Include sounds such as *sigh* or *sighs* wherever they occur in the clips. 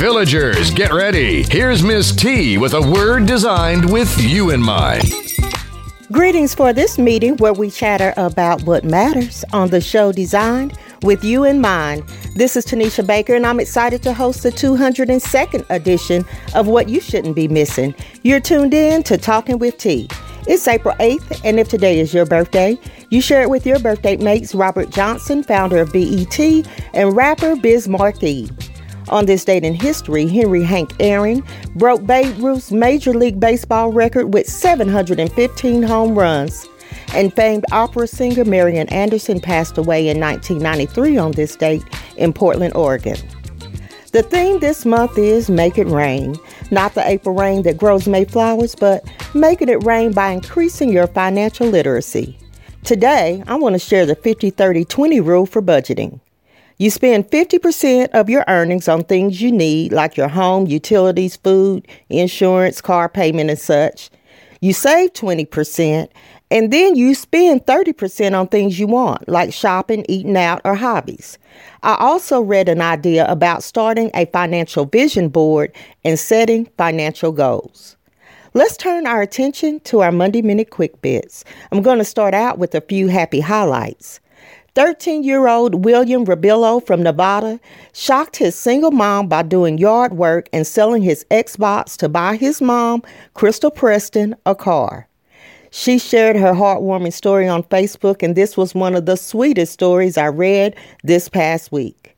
Villagers, get ready. Here's Miss T with a word designed with you in mind. Greetings for this meeting where we chatter about what matters on the show designed with you in mind. This is Tanisha Baker, and I'm excited to host the 202nd edition of What You Shouldn't Be Missing. You're tuned in to Talking with T. It's April 8th, and if today is your birthday, you share it with your birthday mates Robert Johnson, founder of BET, and rapper Biz Markie. On this date in history, Henry Hank Aaron broke Babe Ruth's Major League Baseball record with 715 home runs. And famed opera singer Marian Anderson passed away in 1993 on this date in Portland, Oregon. The theme this month is Make It Rain. Not the April rain that grows Mayflowers, but making it rain by increasing your financial literacy. Today, I want to share the 50 30 20 rule for budgeting. You spend 50% of your earnings on things you need, like your home, utilities, food, insurance, car payment, and such. You save 20%, and then you spend 30% on things you want, like shopping, eating out, or hobbies. I also read an idea about starting a financial vision board and setting financial goals. Let's turn our attention to our Monday Minute Quick Bits. I'm going to start out with a few happy highlights. 13 year old William Rabillo from Nevada shocked his single mom by doing yard work and selling his Xbox to buy his mom, Crystal Preston, a car. She shared her heartwarming story on Facebook, and this was one of the sweetest stories I read this past week.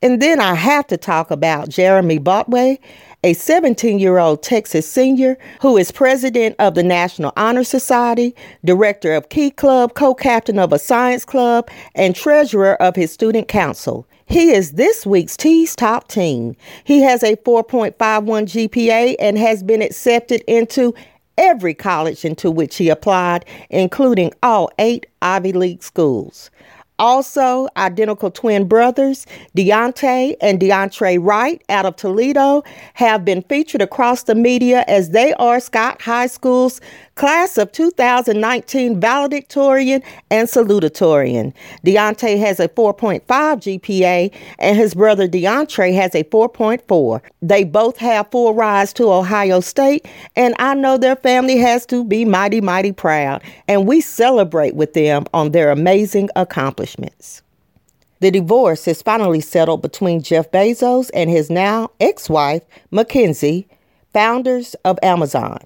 And then I have to talk about Jeremy Botway a 17 year old Texas senior who is president of the National Honor Society, director of Key Club, co captain of a science club, and treasurer of his student council. He is this week's T's top teen. He has a 4.51 GPA and has been accepted into every college into which he applied, including all eight Ivy League schools. Also, identical twin brothers, Deontay and DeAndre Wright out of Toledo, have been featured across the media as they are Scott High School's class of 2019 valedictorian and salutatorian. Deontay has a 4.5 GPA and his brother DeAndre has a 4.4. They both have full rides to Ohio State, and I know their family has to be mighty, mighty proud, and we celebrate with them on their amazing accomplishments. The divorce is finally settled between Jeff Bezos and his now ex wife, Mackenzie, founders of Amazon.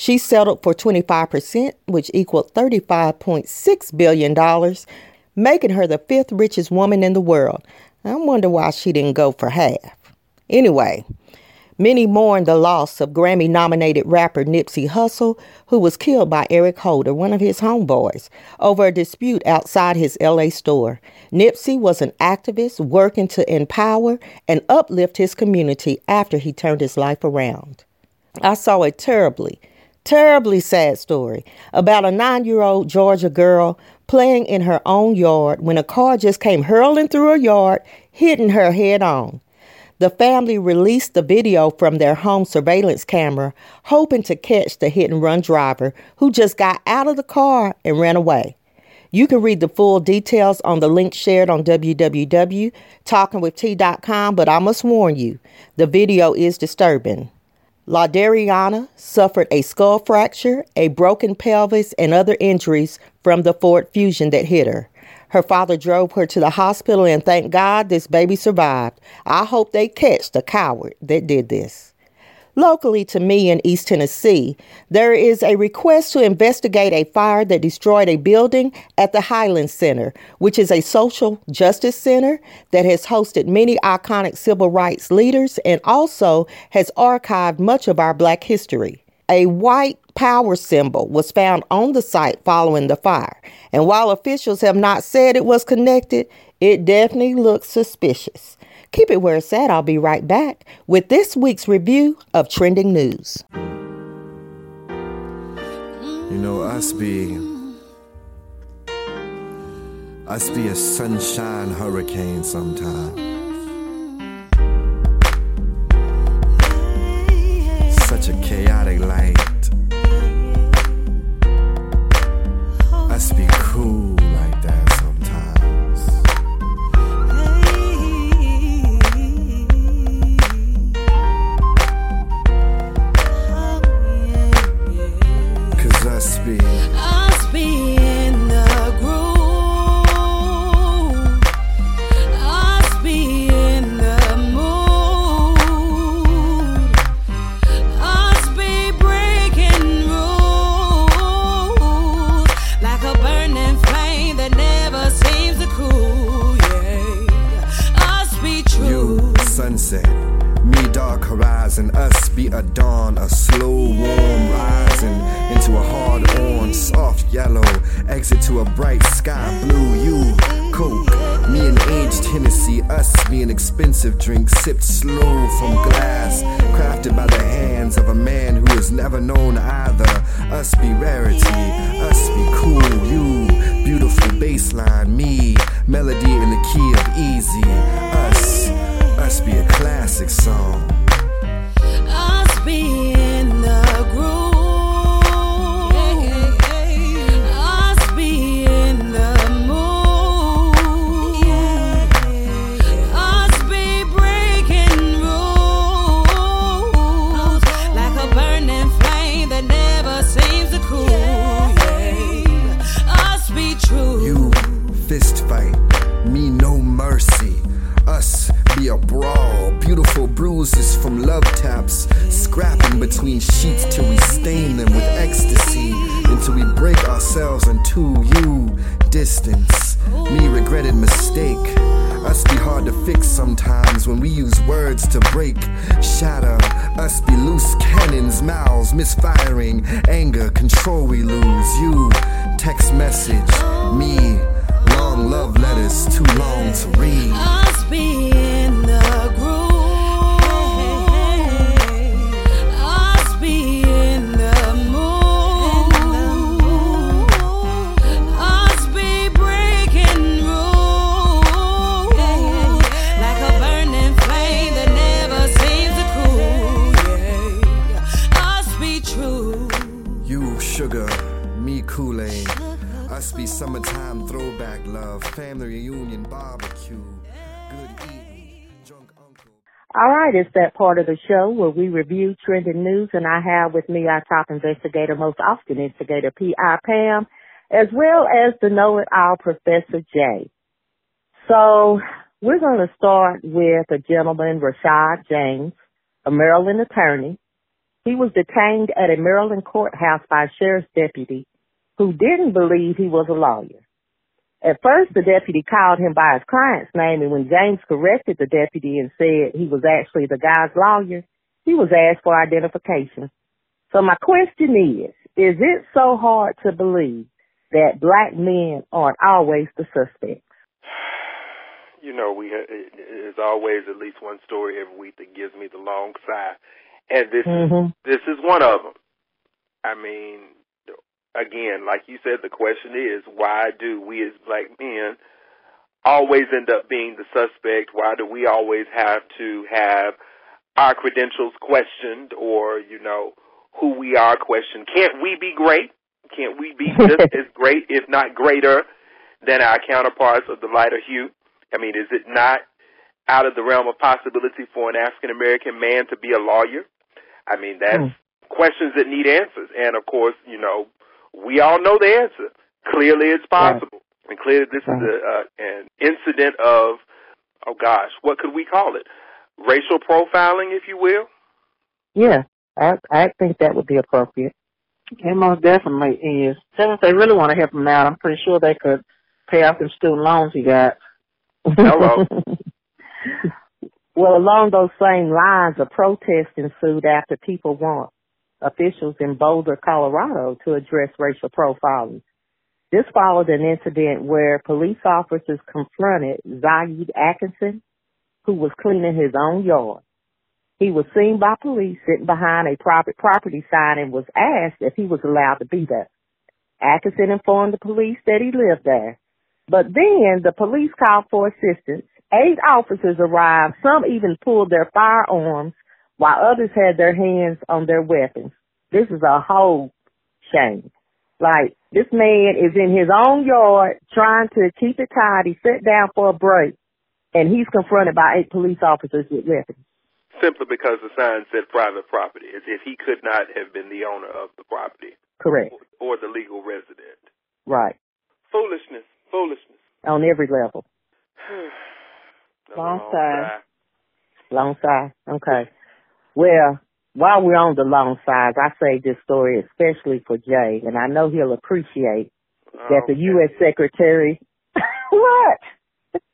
She settled for 25%, which equaled $35.6 billion, making her the fifth richest woman in the world. I wonder why she didn't go for half. Anyway, many mourn the loss of Grammy nominated rapper Nipsey Hussle, who was killed by Eric Holder, one of his homeboys, over a dispute outside his LA store. Nipsey was an activist working to empower and uplift his community after he turned his life around. I saw it terribly terribly sad story about a nine year old Georgia girl playing in her own yard when a car just came hurling through her yard, hitting her head on. The family released the video from their home surveillance camera, hoping to catch the hit and run driver who just got out of the car and ran away. You can read the full details on the link shared on www.talkingwitht.com, but I must warn you, the video is disturbing. LaDariana suffered a skull fracture, a broken pelvis, and other injuries from the Ford Fusion that hit her. Her father drove her to the hospital, and thank God this baby survived. I hope they catch the coward that did this. Locally to me in East Tennessee, there is a request to investigate a fire that destroyed a building at the Highlander Center, which is a social justice center that has hosted many iconic civil rights leaders and also has archived much of our black history. A white power symbol was found on the site following the fire, and while officials have not said it was connected, it definitely looks suspicious. Keep it where it's at. I'll be right back with this week's review of trending news. You know, us be us be a sunshine hurricane sometimes. Horizon, us be a dawn, a slow warm rising into a hard orange, soft yellow, exit to a bright sky blue. You, coke, me an aged Hennessy, us be an expensive drink, sipped slow from glass, crafted by the hands of a man who has never known either. Us be rarity, us be cool. You, beautiful bassline, me, melody in the key of easy, us us be a classic song. Between sheets till we stain them with ecstasy, until we break ourselves into you. Distance, me regretted mistake. Us be hard to fix sometimes when we use words to break, shatter. Us be loose cannons, mouths misfiring, anger, control we lose. You, text message, me, long love letters, too long to read. Me Kool Aid. Us be summertime throwback love, family reunion barbecue, good eating, drunk uncle. All right, it's that part of the show where we review trending news, and I have with me our top investigator, most often instigator, P.I. Pam, as well as the know-it-all Professor J. So we're going to start with a gentleman, Rashad James, a Maryland attorney. He was detained at a Maryland courthouse by a sheriff's deputy who didn't believe he was a lawyer. At first, the deputy called him by his client's name, and when James corrected the deputy and said he was actually the guy's lawyer, he was asked for identification. So my question is, is it so hard to believe that black men aren't always the suspects? *sighs* you know, we there's always at least one story every week that gives me the long sigh, and this Mhm. is this is one of them. I mean, again, like you said, the question is, why do we as black men always end up being the suspect? Why do we always have to have our credentials questioned, or you know, who we are questioned? Can't we be great? Can't we be just *laughs* as great, if not greater, than our counterparts of the lighter hue? I mean, is it not out of the realm of possibility for an African American man to be a lawyer? I mean, that's Mm. questions that need answers. And of course, you know, we all know the answer. Clearly, it's possible. And clearly, this is a, uh, an incident of, oh gosh, what could we call it? Racial profiling, if you will. Yeah, I I think that would be appropriate. It most definitely is. Since they really want to help him out, I'm pretty sure they could pay off the student loans he got. Hello. *laughs* well, along those same lines, a protest ensued after people want officials in Boulder, Colorado to address racial profiling. This followed an incident where police officers confronted Zayd Atkinson, who was cleaning his own yard. He was seen by police sitting behind a private property sign and was asked if he was allowed to be there. Atkinson informed the police that he lived there. But then the police called for assistance. Eight officers arrived. Some even pulled their firearms while others had their hands on their weapons. This is a whole shame. Like, this man is in his own yard trying to keep it tidy, sit down for a break, and he's confronted by eight police officers with weapons. Simply because the sign said private property, as if he could not have been the owner of the property Correct. or the legal resident. Right. Foolishness, foolishness. On every level. Long sigh. Long side. Okay. Well, while we're on the long sides, I say this story especially for Jay, and I know he'll appreciate that the. U.S. Secretary. *laughs* what?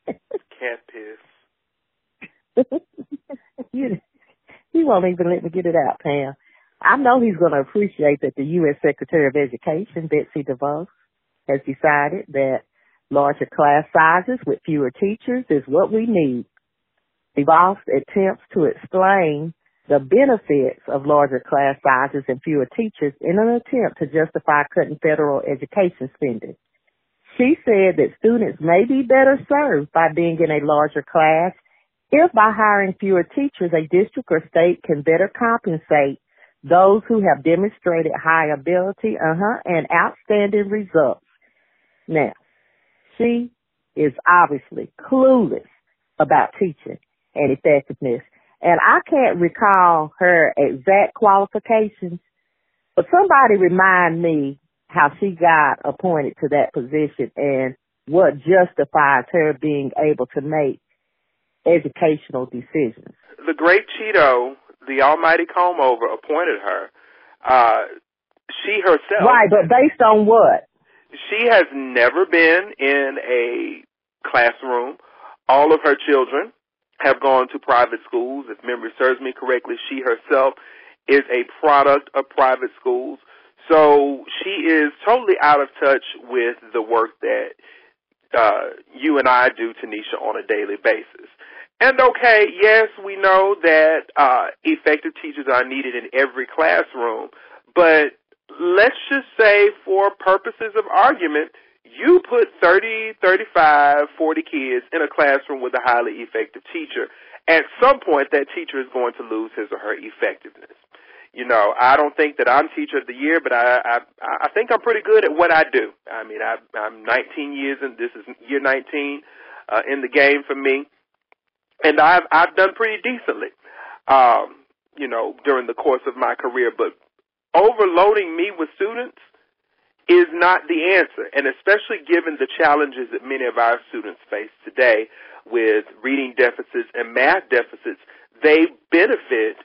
Cat piss. *laughs* you, he won't even let me get it out, Pam. I know he's going to appreciate that the U.S. Secretary of Education, Betsy DeVos, has decided that larger class sizes with fewer teachers is what we need. DeVos attempts to explain the benefits of larger class sizes and fewer teachers in an attempt to justify cutting federal education spending. She said that students may be better served by being in a larger class if by hiring fewer teachers, a district or state can better compensate those who have demonstrated high ability, uh-huh, and outstanding results. Now, she is obviously clueless about teaching and effectiveness. And I can't recall her exact qualifications, but somebody remind me how she got appointed to that position and what justifies her being able to make educational decisions. The great Cheeto, the almighty comb over, appointed her. Uh, she herself. Right, but based on what? She has never been in a classroom. All of her children have gone to private schools. If memory serves me correctly, she herself is a product of private schools. So she is totally out of touch with the work that uh, you and I do, Tanisha, on a daily basis. And okay, yes, we know that uh, effective teachers are needed in every classroom, but let's just say for purposes of argument, you put 30, 35, 40 kids in a classroom with a highly effective teacher. At some point, that teacher is going to lose his or her effectiveness. You know, I don't think that I'm teacher of the year, but I I, I think I'm pretty good at what I do. I mean, I, I'm 19 years and this is year 19 uh, in the game for me, and I've I've done pretty decently, um, you know, during the course of my career. But overloading me with students is not the answer, and especially given the challenges that many of our students face today with reading deficits and math deficits, they benefit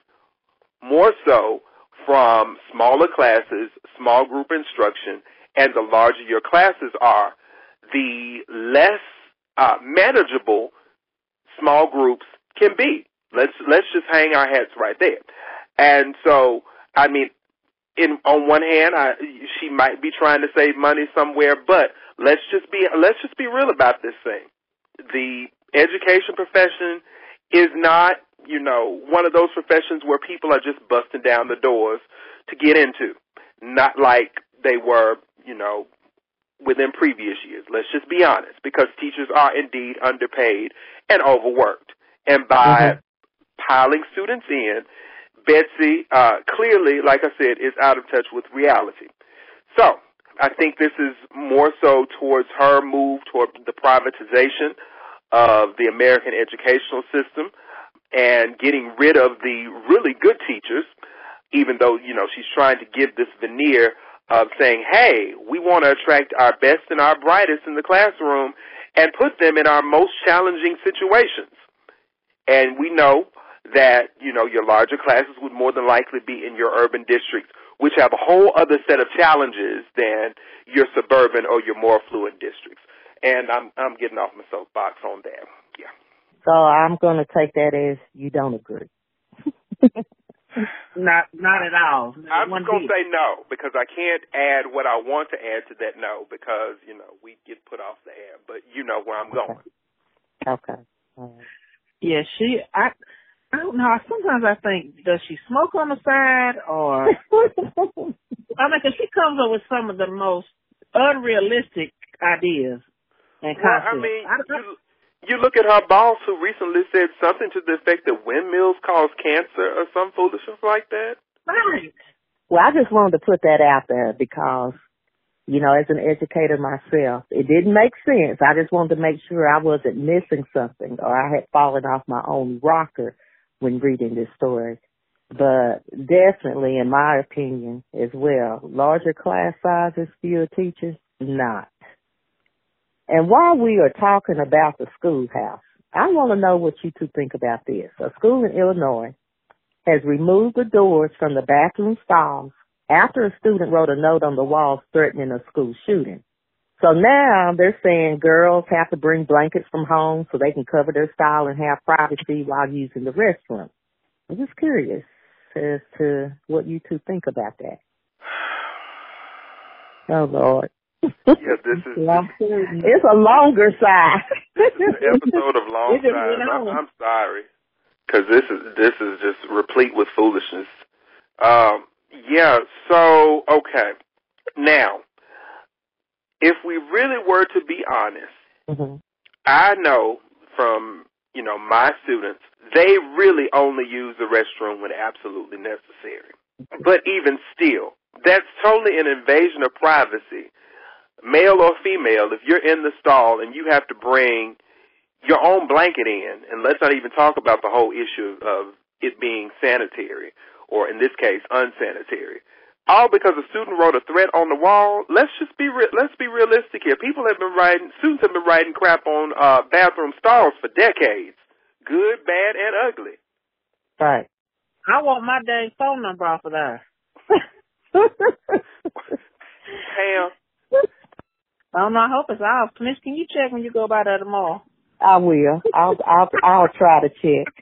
more so from smaller classes, small group instruction, and the larger your classes are, the less uh, manageable small groups can be. Let's let's just hang our hats right there. And so, I mean, in on one hand, I, she might be trying to save money somewhere, but let's just be let's just be real about this thing. The education profession is not, you know, one of those professions where people are just busting down the doors to get into. Not like they were, you know, within previous years. Let's just be honest, because teachers are indeed underpaid and overworked. And by mm-hmm. piling students in, Betsy uh, clearly, like I said, is out of touch with reality. So I think this is more so towards her move toward the privatization of the American educational system and getting rid of the really good teachers, even though, you know, she's trying to give this veneer of saying, hey, we want to attract our best and our brightest in the classroom and put them in our most challenging situations. And we know that, you know, your larger classes would more than likely be in your urban districts, which have a whole other set of challenges than your suburban or your more affluent districts. And I'm I'm getting off my soapbox on that. Yeah. So I'm gonna take that as you don't agree. *laughs* not not at all. I'm just gonna say no because I can't add what I want to add to that no because you know we get put off the air. But you know where I'm going. Okay. okay. Yeah, she. I. I don't know. Sometimes I think, does she smoke on the side, or *laughs* I mean, cause she comes up with some of the most unrealistic ideas and well, I mean, you, you look at her boss who recently said something to the effect that windmills cause cancer or some foolishness like that. Right. Well, I just wanted to put that out there because, you know, as an educator myself, it didn't make sense. I just wanted to make sure I wasn't missing something or I had fallen off my own rocker when reading this story. But definitely, in my opinion as well, larger class sizes, fewer teachers, not. And while we are talking about the schoolhouse, I want to know what you two think about this. A school in Illinois has removed the doors from the bathroom stalls after a student wrote a note on the wall threatening a school shooting. So now they're saying girls have to bring blankets from home so they can cover their style and have privacy while using the restroom. I'm just curious as to what you two think about that. *sighs* Oh Lord. Yeah, this is *laughs* it's a longer side. this is an episode of *laughs* Long just I'm. I'm sorry, because this is this is just replete with foolishness. Um, yeah. So okay, now, if we really were to be honest, hmm I know from you know my students, they really only use the restroom when absolutely necessary. But even still, that's totally an invasion of privacy, male or female. If you're in the stall and you have to bring your own blanket in, and let's not even talk about the whole issue of it being sanitary, or in this case, unsanitary. All because a student wrote a threat on the wall. Let's just be re- let's be realistic here. People have been writing students have been writing crap on uh, bathroom stalls for decades, good, bad, and ugly. Right. I want my dang phone number off of there. Pam, *laughs* I don't know. I hope it's off. Miss, can you check when you go by there tomorrow? I will. I'll I'll I'll try to check.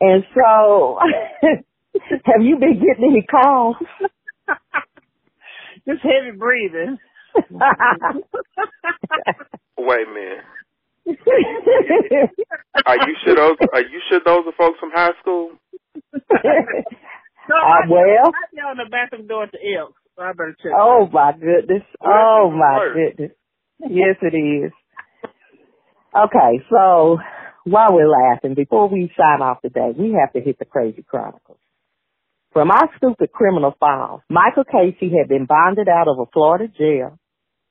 And so, *laughs* have you been getting any calls? Just heavy breathing. *laughs* wait a minute. *laughs* Are you sure those are you sure those are folks from high school? No, Uh, well- I be on the bathroom door to Elks. So I better check. oh my goodness. Oh that's my worse. goodness. Yes, it is. Okay, so while we're laughing, before we sign off today, we have to hit the crazy chronicles. From our stupid criminal files, Michael Casey had been bonded out of a Florida jail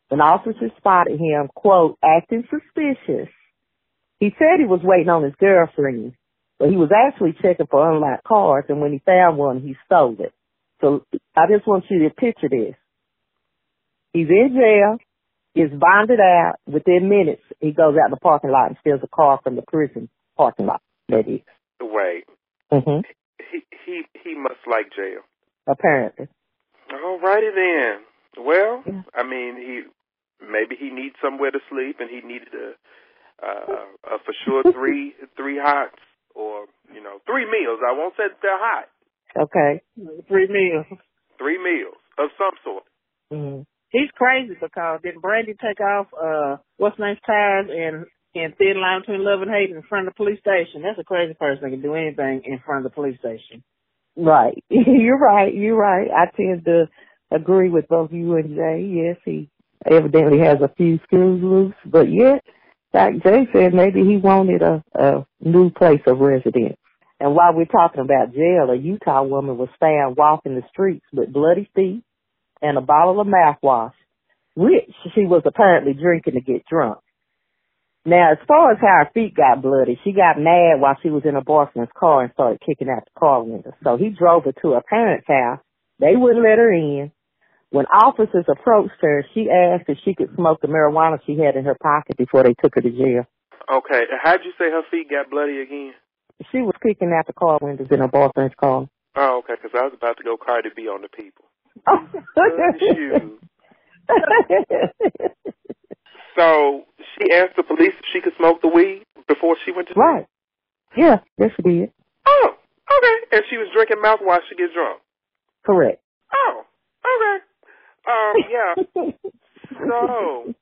when officers spotted him, quote, acting suspicious. He said he was waiting on his girlfriend, but he was actually checking for unlocked cars, and when he found one, he stole it. So I just want you to picture this. He's in jail, gets bonded out. Within minutes, he goes out in the parking lot and steals a car from the prison parking lot. That is. Wait, hmm he he he must like jail. Apparently. All righty then. Well, Yeah. I mean, he maybe he needs somewhere to sleep, and he needed a, uh, a for sure *laughs* three three hots or you know three meals. I won't say that they're hot. Okay. Three meals. Three meals of some sort. hmm He's crazy because didn't Brandy take off uh what's name's tires and and thin line between love and hate in front of the police station. That's a crazy person that can do anything in front of the police station. Right. *laughs* You're right. You're right. I tend to agree with both you and Jay. Yes, he evidently has a few screws loose, but yet, like Jay said, maybe he wanted a, a new place of residence. And while we're talking about jail, a Utah woman was found walking the streets with bloody feet and a bottle of mouthwash, which she was apparently drinking to get drunk. Now, as far as how her feet got bloody, she got mad while she was in her boyfriend's car and started kicking out the car window. So he drove her to her parents' house. They wouldn't let her in. When officers approached her, she asked if she could smoke the marijuana she had in her pocket before they took her to jail. Okay, how'd you say her feet got bloody again? She was kicking out the car windows in her boyfriend's car. Oh, okay, because I was about to go Cardi B on the people. *laughs* Oh. *laughs* So she asked the police if she could smoke the weed before she went to jail. right. Yeah, yes she did. Oh, okay. And she was drinking mouthwash to get drunk. Correct. Oh, okay. Um, yeah. *laughs* So,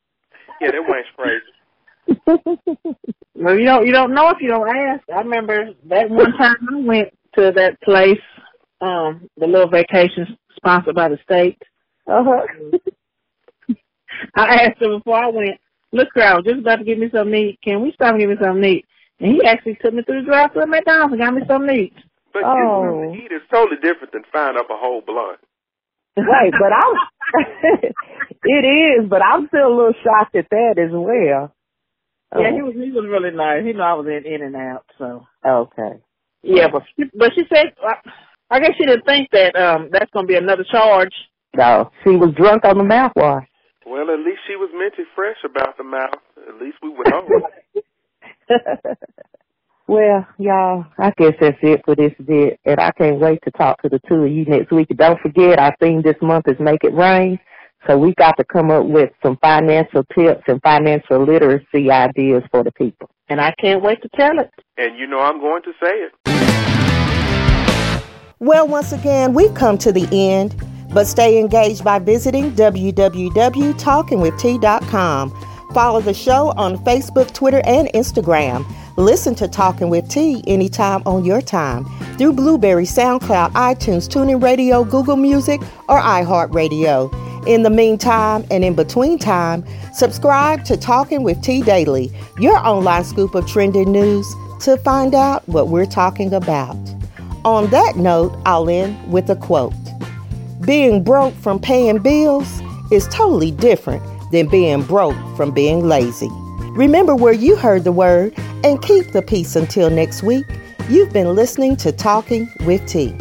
yeah, that went crazy. Well, you don't you don't know if you don't ask. I remember that one time I went to that place, um, the little vacation sponsored by the state. uh-huh. I asked him before I went, look, girl, I was just about to get me something to eat. Can we stop and get me something to eat? And he actually took me through the drive through at McDonald's and got me something to eat. But Oh. getting something eat is totally different than firing up a whole blunt. Right, but I'm *laughs* it is, but I'm still a little shocked at that as well. Yeah, he was he was really nice. He knew I was in in and out, so Okay. yeah. But she, but she said, I guess she didn't think that um that's gonna be another charge. No, she was drunk on the mouthwash. Well, at least she was mentally fresh about the mouth. At least we would hope. *laughs* well, y'all, I guess that's it for this bit, and I can't wait to talk to the two of you next week. And Don't forget, our theme this month is Make It Rain, so we got to come up with some financial tips and financial literacy ideas for the people. And I can't wait to tell it. and you know I'm going to say it. Well, once again, we've come to the end, but stay engaged by visiting www.talkingwitht.com. Follow the show on Facebook, Twitter, and Instagram. Listen to Talking with T anytime on your time through Blubrry, SoundCloud, iTunes, TuneIn Radio, Google Music, or iHeartRadio. In the meantime and in between time, subscribe to Talking with T Daily, your online scoop of trending news to find out what we're talking about. On that note, I'll end with a quote Being broke from paying bills is totally different than being broke from being lazy. Remember where you heard the word and keep the peace until next week. You've been listening to Talking with T.